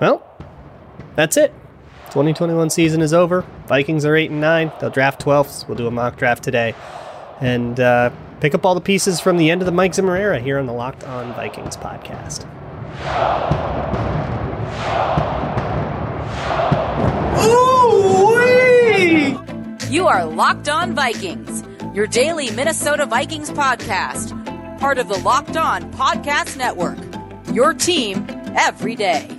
Well, that's it. 2021 season is over. Vikings are 8 and 9. They'll draft 12th. We'll do a mock draft today. And uh, pick up all the pieces from the end of the Mike Zimmer era here on the Locked On Vikings podcast. Ooh-wee! You are Locked On Vikings, your daily Minnesota Vikings podcast, part of the Locked On Podcast Network. Your team every day.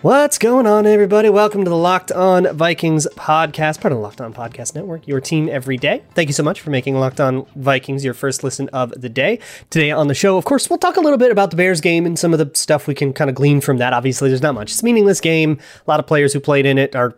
What's going on, everybody? Welcome to the Locked On Vikings podcast, part of the Locked On Podcast Network, your team every day. Thank you so much for making Locked On Vikings your first listen of the day. Today on the show, of course, we'll talk a little bit about the Bears game and some of the stuff we can kind of glean from that. Obviously, there's not much. It's a meaningless game. A lot of players who played in it are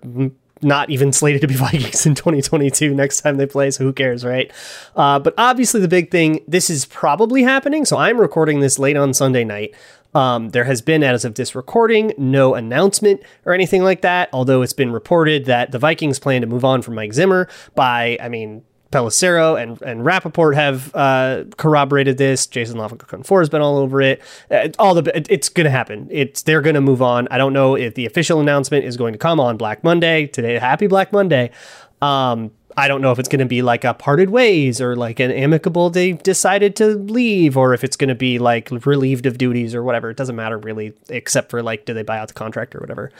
not even slated to be Vikings in 2022 next time they play, so who cares, right? Uh, but obviously, the big thing this is probably happening. So I'm recording this late on Sunday night. Um, there has been, as of this recording, no announcement or anything like that, although it's been reported that the Vikings plan to move on from Mike Zimmer by, I mean, Pelissero and, and Rapoport have uh, corroborated this. Jason La Canfora has been all over it. Uh, all the it's going to happen. It's they're going to move on. I don't know if the official announcement is going to come on Black Monday today. Happy Black Monday. Um, I don't know if it's going to be like a parted ways or like an amicable they decided to leave or if it's going to be like relieved of duties or whatever. It doesn't matter really, except for like do they buy out the contract or whatever.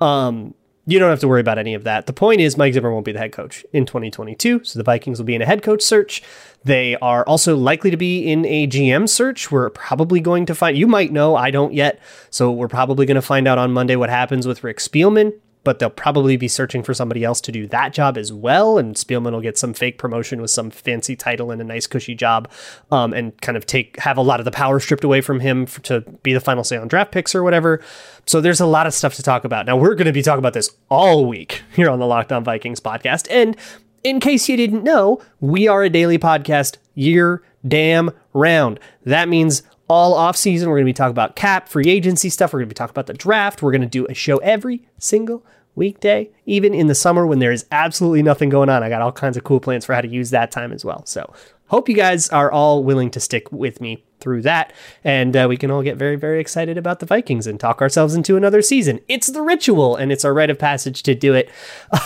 Um, you don't have to worry about any of that. The point is, Mike Zimmer won't be the head coach in 2022, so the Vikings will be in a head coach search. They are also likely to be in a GM search. We're probably going to find, you might know, I don't yet. So we're probably going to find out on Monday what happens with Rick Spielman but they'll probably be searching for somebody else to do that job as well. And Spielman will get some fake promotion with some fancy title and a nice cushy job, um, and kind of take have a lot of the power stripped away from him for, to be the final say on draft picks or whatever. So there's a lot of stuff to talk about. Now we're going to be talking about this all week here on the Locked On Vikings podcast, and in case you didn't know, we are a daily podcast year damn round. That means all off season. We're going to be talking about cap, free agency stuff. We're going to be talking about the draft. We're going to do a show every single weekday, even in the summer when there is absolutely nothing going on. I got all kinds of cool plans for how to use that time as well. So, hope you guys are all willing to stick with me through that. And uh, we can all get very, very excited about the Vikings and talk ourselves into another season. It's the ritual and it's our rite of passage to do it.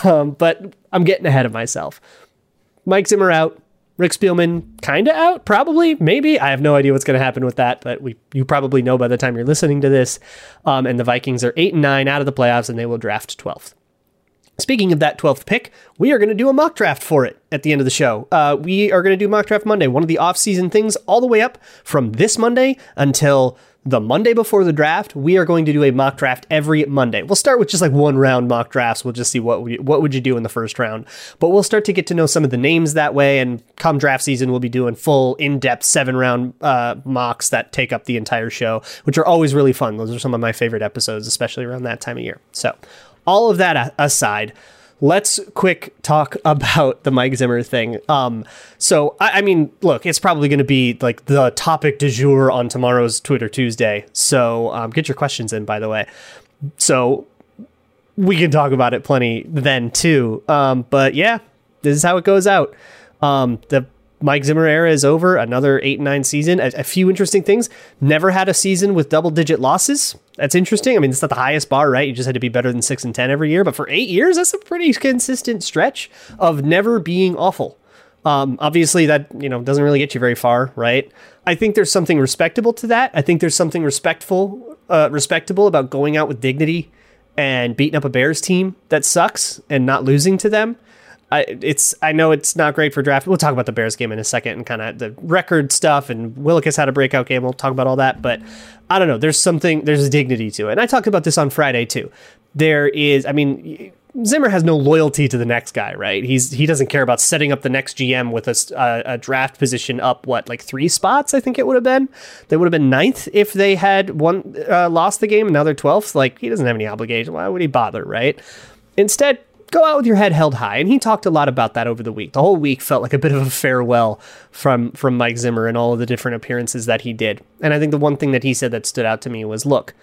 Um, but I'm getting ahead of myself. Mike Zimmer out. Rick Spielman kind of out, probably, maybe. I have no idea what's going to happen with that, but we you probably know by the time you're listening to this. Um, and the Vikings are eight and nine out of the playoffs, and they will draft 12th. Speaking of that 12th pick, we are going to do a mock draft for it at the end of the show. Uh, we are going to do mock draft Monday, one of the off-season things, all the way up from this Monday until the Monday before the draft, we are going to do a mock draft every Monday. We'll start with just like one round mock drafts. We'll just see what we, what would you do in the first round. But we'll start to get to know some of the names that way. And come draft season, we'll be doing full in depth seven round uh, mocks that take up the entire show, which are always really fun. Those are some of my favorite episodes, especially around that time of year. So, all of that aside, let's quick talk about the Mike Zimmer thing. Um, so I, I mean, look, it's probably going to be like the topic du jour on tomorrow's Twitter Tuesday. So um, get your questions in, by the way. So we can talk about it plenty then too. Um, but yeah, this is how it goes out. Um, the Mike Zimmer era is over. Another eight and nine season. A, a, few interesting things. Never had a season with double digit losses. That's interesting. I mean, it's not the highest bar, right? You just had to be better than six and ten every year. But for eight years, that's a pretty consistent stretch of never being awful. Um, obviously, that you know doesn't really get you very far, right? I think there's something respectable to that. I think there's something respectful, uh, respectable about going out with dignity and beating up a Bears team that sucks and not losing to them. I, it's I know it's not great for draft. We'll talk about the Bears game in a second and kind of the record stuff. And Willekes had a breakout game. We'll talk about all that. But I don't know. There's something. There's a dignity to it. And I talked about this on Friday too. There is. I mean, Zimmer has no loyalty to the next guy, right? He's he doesn't care about setting up the next GM with a, a draft position up what like three spots. I think it would have been. They would have been ninth if they had one uh, lost the game now they're twelfth. Like he doesn't have any obligation. Why would he bother, right? Instead, go out with your head held high. And he talked a lot about that over the week. The whole week felt like a bit of a farewell from from Mike Zimmer and all of the different appearances that he did. And I think the one thing that he said that stood out to me was, "Look,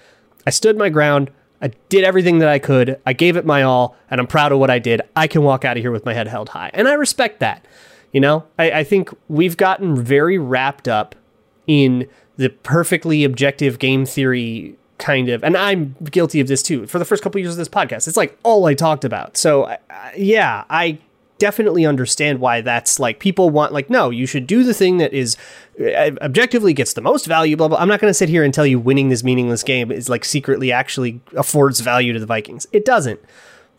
I stood my ground. I did everything that I could. I gave it my all, and I'm proud of what I did. I can walk out of here with my head held high." And I respect that. You know, I, I think we've gotten very wrapped up in the perfectly objective game theory kind of and i'm guilty of this too for the first couple years of this podcast. It's like all i talked about. So uh, yeah i definitely understand why that's like people want like no you should do the thing that is uh, objectively gets the most value blah blah. I'm not going to sit here and tell you winning this meaningless game is like secretly actually affords value to the vikings. It doesn't.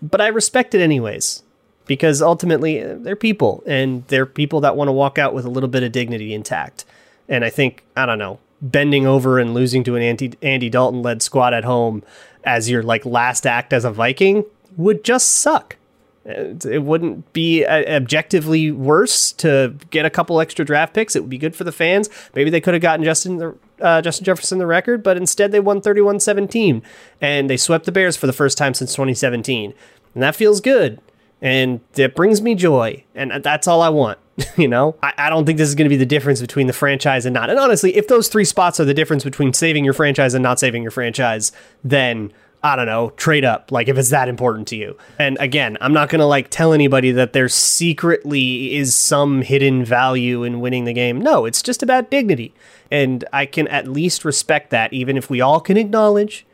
But i respect it anyways because ultimately uh, they're people and they're people that want to walk out with a little bit of dignity intact. And i think i don't know bending over and losing to an anti Andy Dalton led squad at home as your like last act as a Viking would just suck. It wouldn't be uh, objectively worse to get a couple extra draft picks. It would be good for the fans. Maybe they could have gotten Justin uh, Justin Jefferson the record, but instead they won 31-17 and they swept the Bears for the first time since 2017. And that feels good. And it brings me joy. And that's all I want. you know, I, I don't think this is going to be the difference between the franchise and not. And honestly, if those three spots are the difference between saving your franchise and not saving your franchise, then I don't know, trade up, like if it's that important to you. And again, I'm not going to like tell anybody that there secretly is some hidden value in winning the game. No, it's just about dignity. And I can at least respect that, even if we all can acknowledge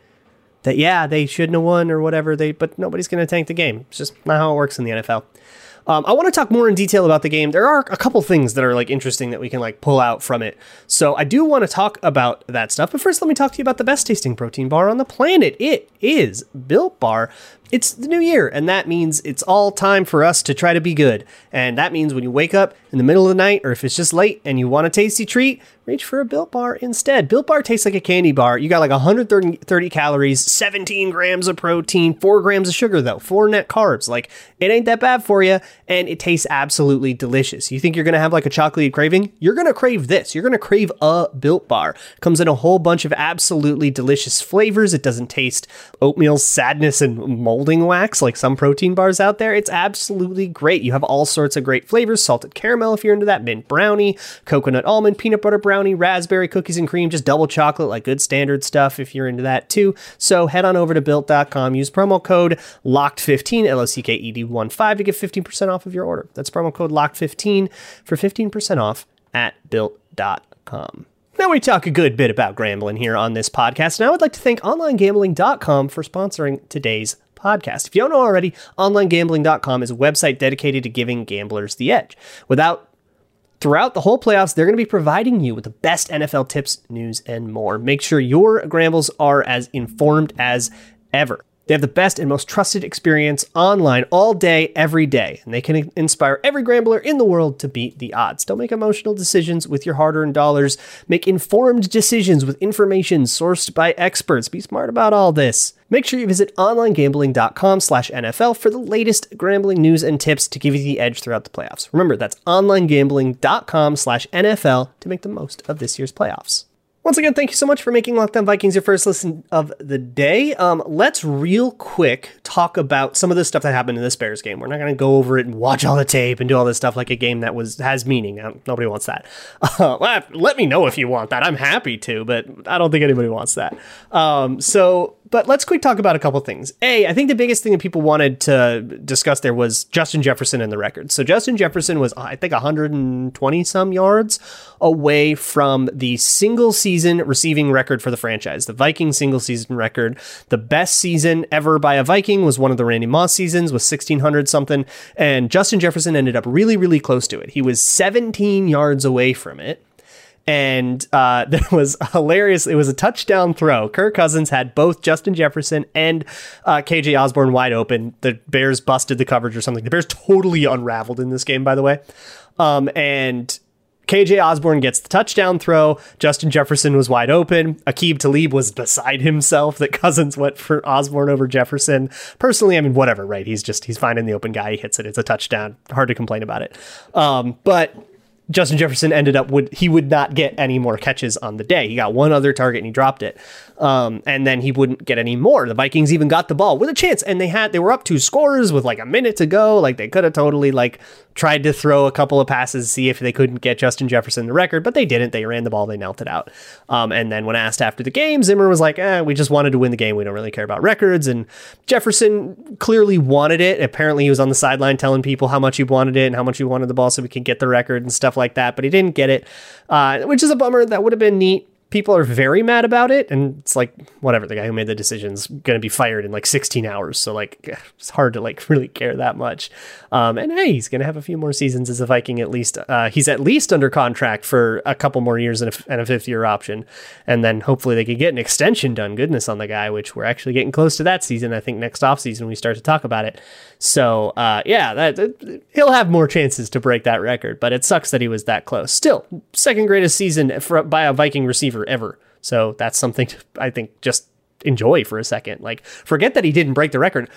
that, yeah, they shouldn't have won or whatever, they, but nobody's going to tank the game. It's just not how it works in the NFL. Um, I want to talk more in detail about the game. There are a couple things that are like interesting that we can like pull out from it. So I do want to talk about that stuff. But first, let me talk to you about the best tasting protein bar on the planet. It is Built Bar. It's the new year, and that means it's all time for us to try to be good. And that means when you wake up in the middle of the night, or if it's just late and you want a tasty treat, reach for a Built Bar instead. Built Bar tastes like a candy bar. You got like 130 30 calories, 17 grams of protein, 4 grams of sugar, though, 4 net carbs. Like, it ain't that bad for you, and it tastes absolutely delicious. You think you're gonna have like a chocolatey craving? You're gonna crave this. You're gonna crave a Built Bar. Comes in a whole bunch of absolutely delicious flavors. It doesn't taste oatmeal sadness and molding wax like some protein bars out there. It's absolutely great. You have all sorts of great flavors salted caramel if you're into that, mint brownie, coconut almond, peanut butter brownie, raspberry cookies and cream, just double chocolate, like good standard stuff if you're into that too. So head on over to built.com, use promo code LOCKED15, L O C K E D 1 5 to get 15% off of your order. That's promo code LOCKED15 for 15% off at built.com. Now we talk a good bit about gambling here on this podcast, and I would like to thank OnlineGambling.com for sponsoring today's podcast. If you don't know already, onlinegambling.com is a website dedicated to giving gamblers the edge. Without Throughout the whole playoffs, they're going to be providing you with the best NFL tips, news, and more. Make sure your Grambles are as informed as ever. They have the best and most trusted experience online all day, every day, and they can inspire every gambler in the world to beat the odds. Don't make emotional decisions with your hard earned dollars. Make informed decisions with information sourced by experts. Be smart about all this. Make sure you visit onlinegambling.com slash NFL for the latest gambling news and tips to give you the edge throughout the playoffs. Remember, that's onlinegambling.com slash NFL to make the most of this year's playoffs. Once again, thank you so much for making Locked On Vikings your first listen of the day. Um, let's real quick talk about some of the stuff that happened in this Bears game. We're not going to go over it and watch all the tape and do all this stuff like a game that was has meaning. Nobody wants that. Uh, let me know if you want that. I'm happy to, but I don't think anybody wants that. Um, so but let's quick talk about a couple things. A, I think the biggest thing that people wanted to discuss there was Justin Jefferson and the record. So Justin Jefferson was, I think, 120 some yards away from the single season receiving record for the franchise, the Viking single season record. The best season ever by a Viking was one of the Randy Moss seasons was 1600 something. And Justin Jefferson ended up really, really close to it. He was 17 yards away from it and uh, there was hilarious. It was a touchdown throw. Kirk Cousins had both Justin Jefferson and uh, KJ Osborn wide open. The Bears busted the coverage or something. The Bears totally unraveled in this game, by the way. Um, and KJ Osborn gets the touchdown throw. Justin Jefferson was wide open. Aqib Talib was beside himself that Cousins went for Osborn over Jefferson. Personally, I mean, whatever, right? He's just, he's finding the open guy. He hits it. It's a touchdown. Hard to complain about it. Um, but Justin Jefferson ended up would he would not get any more catches on the day. He got one other target and he dropped it. Um, and then he wouldn't get any more. The Vikings even got the ball with a chance, and they had they were up two scores with like a minute to go. Like they could have totally like tried to throw a couple of passes, to see if they couldn't get Justin Jefferson the record, but they didn't. They ran the ball, they knelt it out. Um, and then when asked after the game, Zimmer was like, eh, "We just wanted to win the game. We don't really care about records." And Jefferson clearly wanted it. Apparently, he was on the sideline telling people how much he wanted it and how much he wanted the ball so we could get the record and stuff like that. But he didn't get it, uh, which is a bummer. That would have been neat people are very mad about it, and it's like whatever. The guy who made the decision's going to be fired in like 16 hours, so like it's hard to like really care that much. Um, and hey, he's going to have a few more seasons as a Viking at least. Uh, he's at least under contract for a couple more years and a, and a fifth year option, and then hopefully they could get an extension done. Goodness on the guy, which we're actually getting close to that season. I think next off season we start to talk about it. So uh, yeah, that, that, he'll have more chances to break that record, but it sucks that he was that close. Still, second greatest season for, by a Viking receiver ever. So that's something to, I think just enjoy for a second. Like forget that he didn't break the record.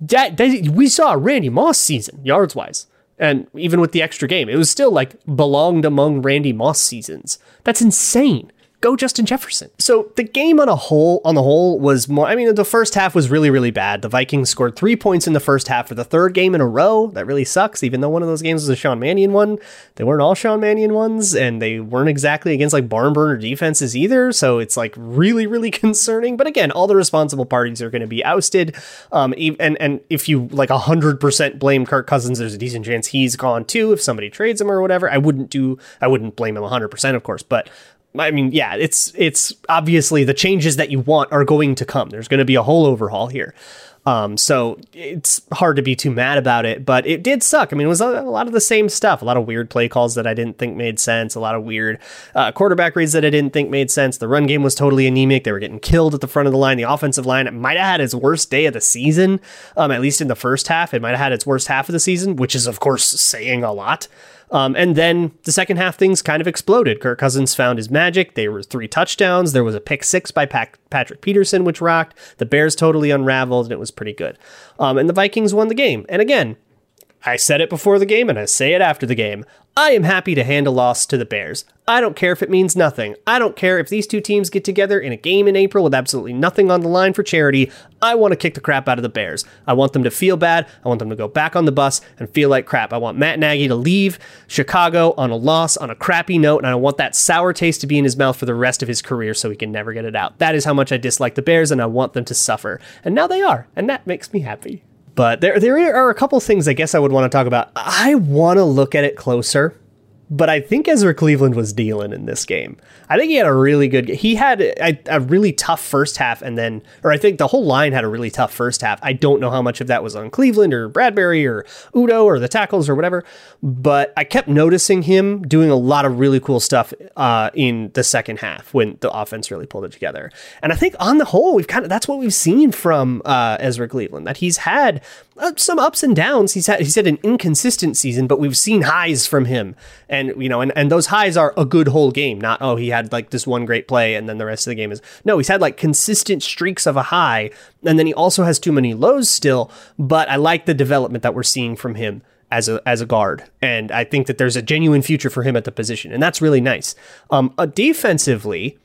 That, that we saw Randy Moss season yards wise. And even with the extra game, it was still like belonged among Randy Moss seasons. That's insane go Justin Jefferson. So the game on a whole, on the whole, was more. I mean, the first half was really, really bad. The Vikings scored three points in the first half for the third game in a row. That really sucks. Even though one of those games was a Sean Mannion one, they weren't all Sean Mannion ones, and they weren't exactly against like barn burner defenses either. So it's like really, really concerning. But again, all the responsible parties are going to be ousted. Um, and and if you like hundred percent blame Kirk Cousins, there's a decent chance he's gone too. If somebody trades him or whatever, I wouldn't do. I wouldn't blame him hundred percent, of course, but I mean, yeah, it's it's obviously the changes that you want are going to come. There's going to be a whole overhaul here. Um, so it's hard to be too mad about it, but it did suck. I mean, it was a, a, lot of the same stuff, a lot of weird play calls that I didn't think made sense, a lot of weird uh, quarterback reads that I didn't think made sense. The run game was totally anemic. They were getting killed at the front of the line. The offensive line might have had its worst day of the season, um, at least in the first half. It might have had its worst half of the season, which is, of course, saying a lot. Um, and then the second half, things kind of exploded. Kirk Cousins found his magic. There were three touchdowns. There was a pick six by Patrick Peterson, which rocked. The Bears totally unraveled, and it was pretty good. Um, and the Vikings won the game. And again, I said it before the game, and I say it after the game. I am happy to hand a loss to the Bears. I don't care if it means nothing. I don't care if these two teams get together in a game in April with absolutely nothing on the line for charity. I want to kick the crap out of the Bears. I want them to feel bad. I want them to go back on the bus and feel like crap. I want Matt Nagy to leave Chicago on a loss, on a crappy note, and I want that sour taste to be in his mouth for the rest of his career so he can never get it out. That is how much I dislike the Bears, and I want them to suffer. And now they are, and that makes me happy. But there, there are a couple things I guess I would want to talk about. I want to look at it closer but I think Ezra Cleveland was dealing in this game. I think he had a really good. He had a, a, really tough first half, and then, or I think the whole line had a really tough first half. I don't know how much of that was on Cleveland or Bradbury or Udoh or the tackles or whatever, but I kept noticing him doing a lot of really cool stuff uh, in the second half when the offense really pulled it together. And I think on the whole, we've kind of that's what we've seen from uh, Ezra Cleveland that he's had some ups and downs. He's had he's had an inconsistent season, but we've seen highs from him, and you know, and, and those highs are a good whole game. Not oh he had like this one great play and then the rest of the game is no. He's had like consistent streaks of a high, and then he also has too many lows still. But I like the development that we're seeing from him as a as a guard, and I think that there's a genuine future for him at the position, and that's really nice. Um, uh, defensively,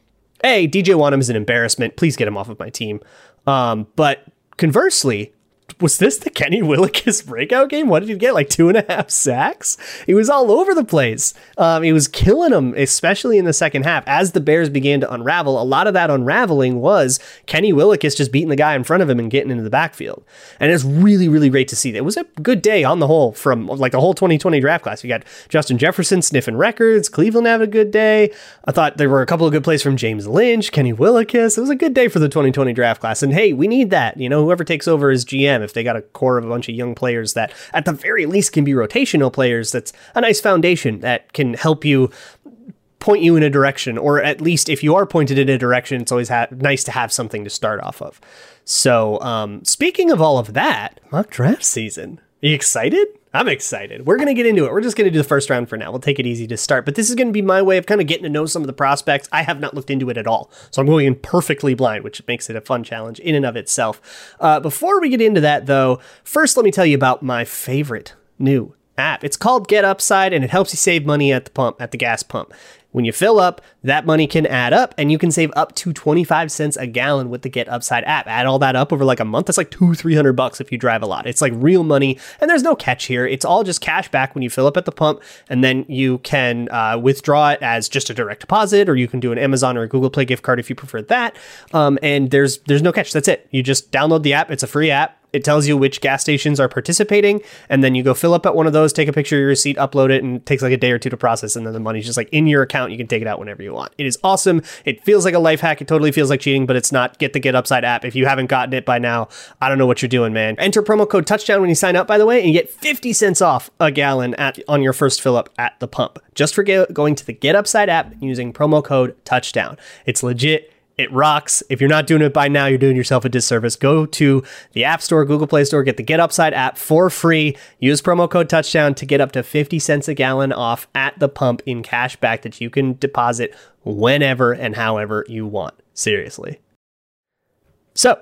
a DJ Wonnum is an embarrassment. Please get him off of my team. Um, but conversely, was this the Kenny Willekes breakout game? What did he get? Like two and a half sacks? He was all over the place. Um, he was killing them, especially in the second half. As the Bears began to unravel, a lot of that unraveling was Kenny Willekes just beating the guy in front of him and getting into the backfield. And it's really, really great to see. That. It was a good day on the whole from like the whole 2020 draft class. You got Justin Jefferson sniffing records. Cleveland had a good day. I thought there were a couple of good plays from James Lynch, Kenny Willekes. It was a good day for the 2020 draft class. And hey, we need that. You know, whoever takes over as GM, if they got a core of a bunch of young players that, at the very least, can be rotational players, that's a nice foundation that can help you point you in a direction, or at least if you are pointed in a direction, it's always ha- nice to have something to start off of. So, um, speaking of all of that, mock draft season. Are you excited? I'm excited. We're going to get into it. We're just going to do the first round for now. We'll take it easy to start. But this is going to be my way of kind of getting to know some of the prospects. I have not looked into it at all. So I'm going in perfectly blind, which makes it a fun challenge in and of itself. Uh, before we get into that, though, first let me tell you about my favorite new app. It's called Get Upside and it helps you save money at the pump, at the gas pump. When you fill up, that money can add up and you can save up to 25 cents a gallon with the Get Upside app. Add all that up over like a month, that's like two, 300 bucks if you drive a lot. It's like real money and there's no catch here. It's all just cash back when you fill up at the pump and then you can uh, withdraw it as just a direct deposit or you can do an Amazon or a Google Play gift card if you prefer that. Um, and there's there's no catch. That's it. You just download the app. It's a free app It tells you which gas stations are participating, and then you go fill up at one of those, take a picture of your receipt, upload it, and it takes like a day or two to process, and then the money's just like in your account. You can take it out whenever you want. It is awesome. It feels like a life hack. It totally feels like cheating, but it's not. Get the Get Upside app. If you haven't gotten it by now, I don't know what you're doing, man. Enter promo code touchdown when you sign up, by the way, and you get 50 cents off a gallon at on your first fill up at the pump. Just for going to the Get Upside app using promo code touchdown. It's legit. It rocks. If you're not doing it by now, you're doing yourself a disservice. Go to the App Store, Google Play Store, get the Get Upside app for free. Use promo code touchdown to get up to 50 cents a gallon off at the pump in cash back that you can deposit whenever and however you want. Seriously. So,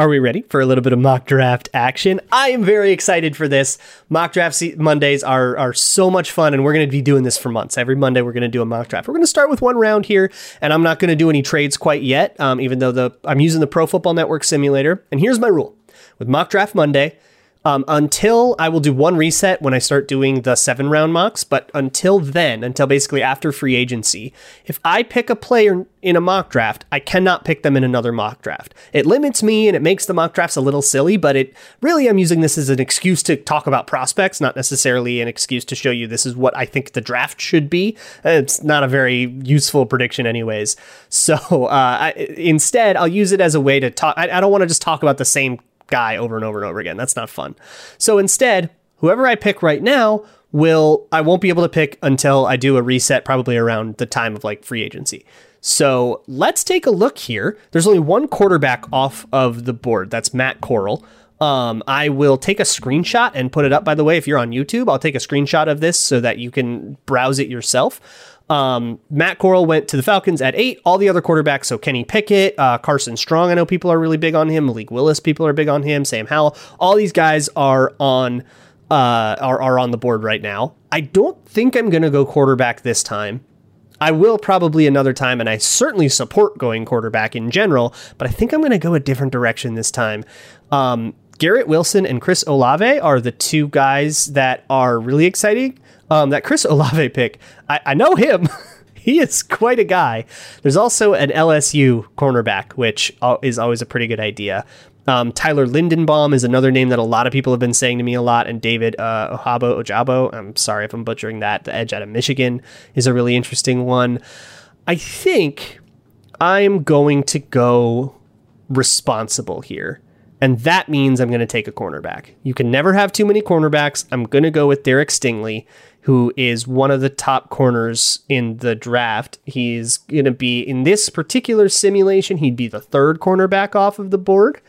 are we ready for a little bit of mock draft action? I am very excited for this. Mock draft Mondays are are so much fun, and we're going to be doing this for months. Every Monday, we're going to do a mock draft. We're going to start with one round here, and I'm not going to do any trades quite yet, um, even though the I'm using the Pro Football Network simulator. And here's my rule with mock draft Monday. Um, until I will do one reset when I start doing the seven round mocks, but until then, until basically after free agency, if I pick a player in a mock draft, I cannot pick them in another mock draft. It limits me and it makes the mock drafts a little silly, but it really I'm using this as an excuse to talk about prospects, not necessarily an excuse to show you this is what I think the draft should be. It's not a very useful prediction, anyways. So uh, I, instead, I'll use it as a way to talk. I, I don't want to just talk about the same guy over and over and over again. That's not fun. So instead, whoever I pick right now will I won't be able to pick until I do a reset probably around the time of like free agency. So let's take a look here. There's only one quarterback off of the board. That's Matt Corral. Um, I will take a screenshot and put it up. By the way, if you're on YouTube, I'll take a screenshot of this so that you can browse it yourself. Um, Matt Corral went to the Falcons at eight. All the other quarterbacks, so Kenny Pickett, uh, Carson Strong, I know people are really big on him. Malik Willis, people are big on him. Sam Howell, all these guys are on uh, are are on the board right now. I don't think I'm going to go quarterback this time. I will probably another time, and I certainly support going quarterback in general, but I think I'm going to go a different direction this time. Um, Garrett Wilson and Chris Olave are the two guys that are really exciting. Um, that Chris Olave pick, I, I know him. he is quite a guy. There's also an LSU cornerback, which is always a pretty good idea. Um, Tyler Linderbaum is another name that a lot of people have been saying to me a lot, and David uh, Ohabo Ojabo. I'm sorry if I'm butchering that. The edge out of Michigan is a really interesting one. I think I'm going to go responsible here. And that means I'm going to take a cornerback. You can never have too many cornerbacks. I'm going to go with Derek Stingley who is one of the top corners in the draft. He's going to be in this particular simulation, he'd be the third cornerback off of the board.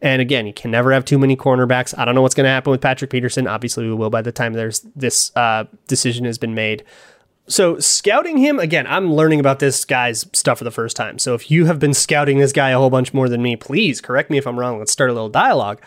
And again, you can never have too many cornerbacks. I don't know what's going to happen with Patrick Peterson. Obviously, we will by the time there's this uh, decision has been made. So scouting him again, I'm learning about this guy's stuff for the first time. So if you have been scouting this guy a whole bunch more than me, please correct me if I'm wrong. Let's start a little dialogue.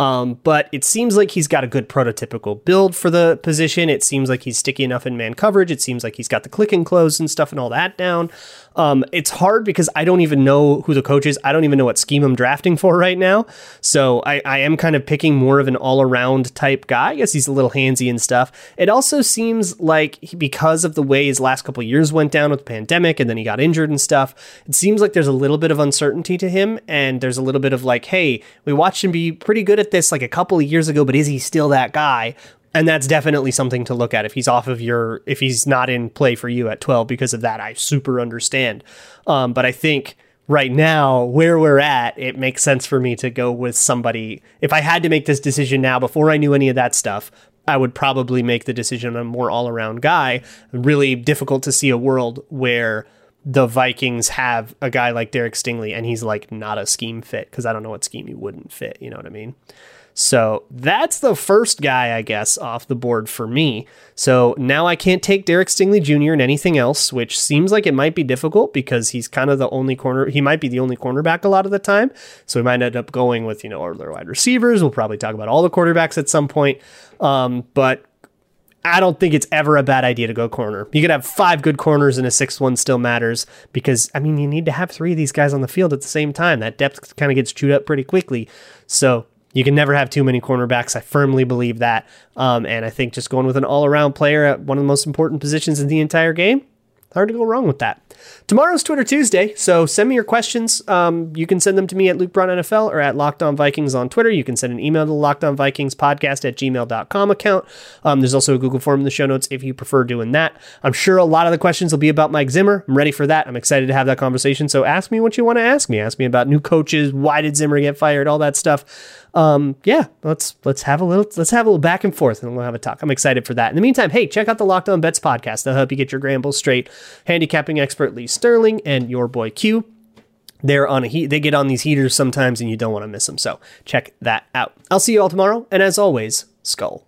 Um, but it seems like he's got a good prototypical build for the position. It seems like he's sticky enough in man coverage. It seems like he's got the click and close and stuff and all that down. Um, it's hard because I don't even know who the coach is. I don't even know what scheme I'm drafting for right now. So I, I am kind of picking more of an all around type guy. I guess he's a little handsy and stuff. It also seems like he, because of the way his last couple years went down with the pandemic and then he got injured and stuff, it seems like there's a little bit of uncertainty to him. And there's a little bit of like, hey, we watched him be pretty good at this like a couple of years ago, but is he still that guy? and that's definitely something to look at if he's off of your if he's not in play for you at 12 because of that i super understand. Um, but i think right now where we're at it makes sense for me to go with somebody. If i had to make this decision now before i knew any of that stuff i would probably make the decision on a more all-around guy. Really difficult to see a world where the vikings have a guy like derek stingley and he's like not a scheme fit because i don't know what scheme he wouldn't fit you know what i mean so that's the first guy, I guess, off the board for me. So now I can't take Derek Stingley Jr. and anything else, which seems like it might be difficult because he's kind of the only corner. He might be the only cornerback a lot of the time. So we might end up going with, you know, our wide receivers. We'll probably talk about all the quarterbacks at some point. Um, but I don't think it's ever a bad idea to go corner. You could have five good corners and a sixth one still matters because, I mean, you need to have three of these guys on the field at the same time. That depth kind of gets chewed up pretty quickly. So you can never have too many cornerbacks. I firmly believe that. Um, and I think just going with an all around player at one of the most important positions in the entire game, hard to go wrong with that. Tomorrow's Twitter Tuesday, so send me your questions. Um, you can send them to me at Luke Braun NFL or at Locked On Vikings on Twitter. You can send an email to the Locked On Vikings podcast at gmail.com account. Um, there's also a Google form in the show notes if you prefer doing that. I'm sure a lot of the questions will be about Mike Zimmer. I'm ready for that. I'm excited to have that conversation. So ask me what you want to ask me. Ask me about new coaches, why did Zimmer get fired, all that stuff um, yeah, let's let's have a little let's have a little back and forth and we'll have a talk. I'm excited for that. In the meantime, hey, check out the Locked On Bets podcast. They'll help you get your gambles straight. Handicapping expert Lee Sterling and your boy Q. They're on a heat. They get on these heaters sometimes, and you don't want to miss them. So check that out. I'll see you all tomorrow. And as always, Skull.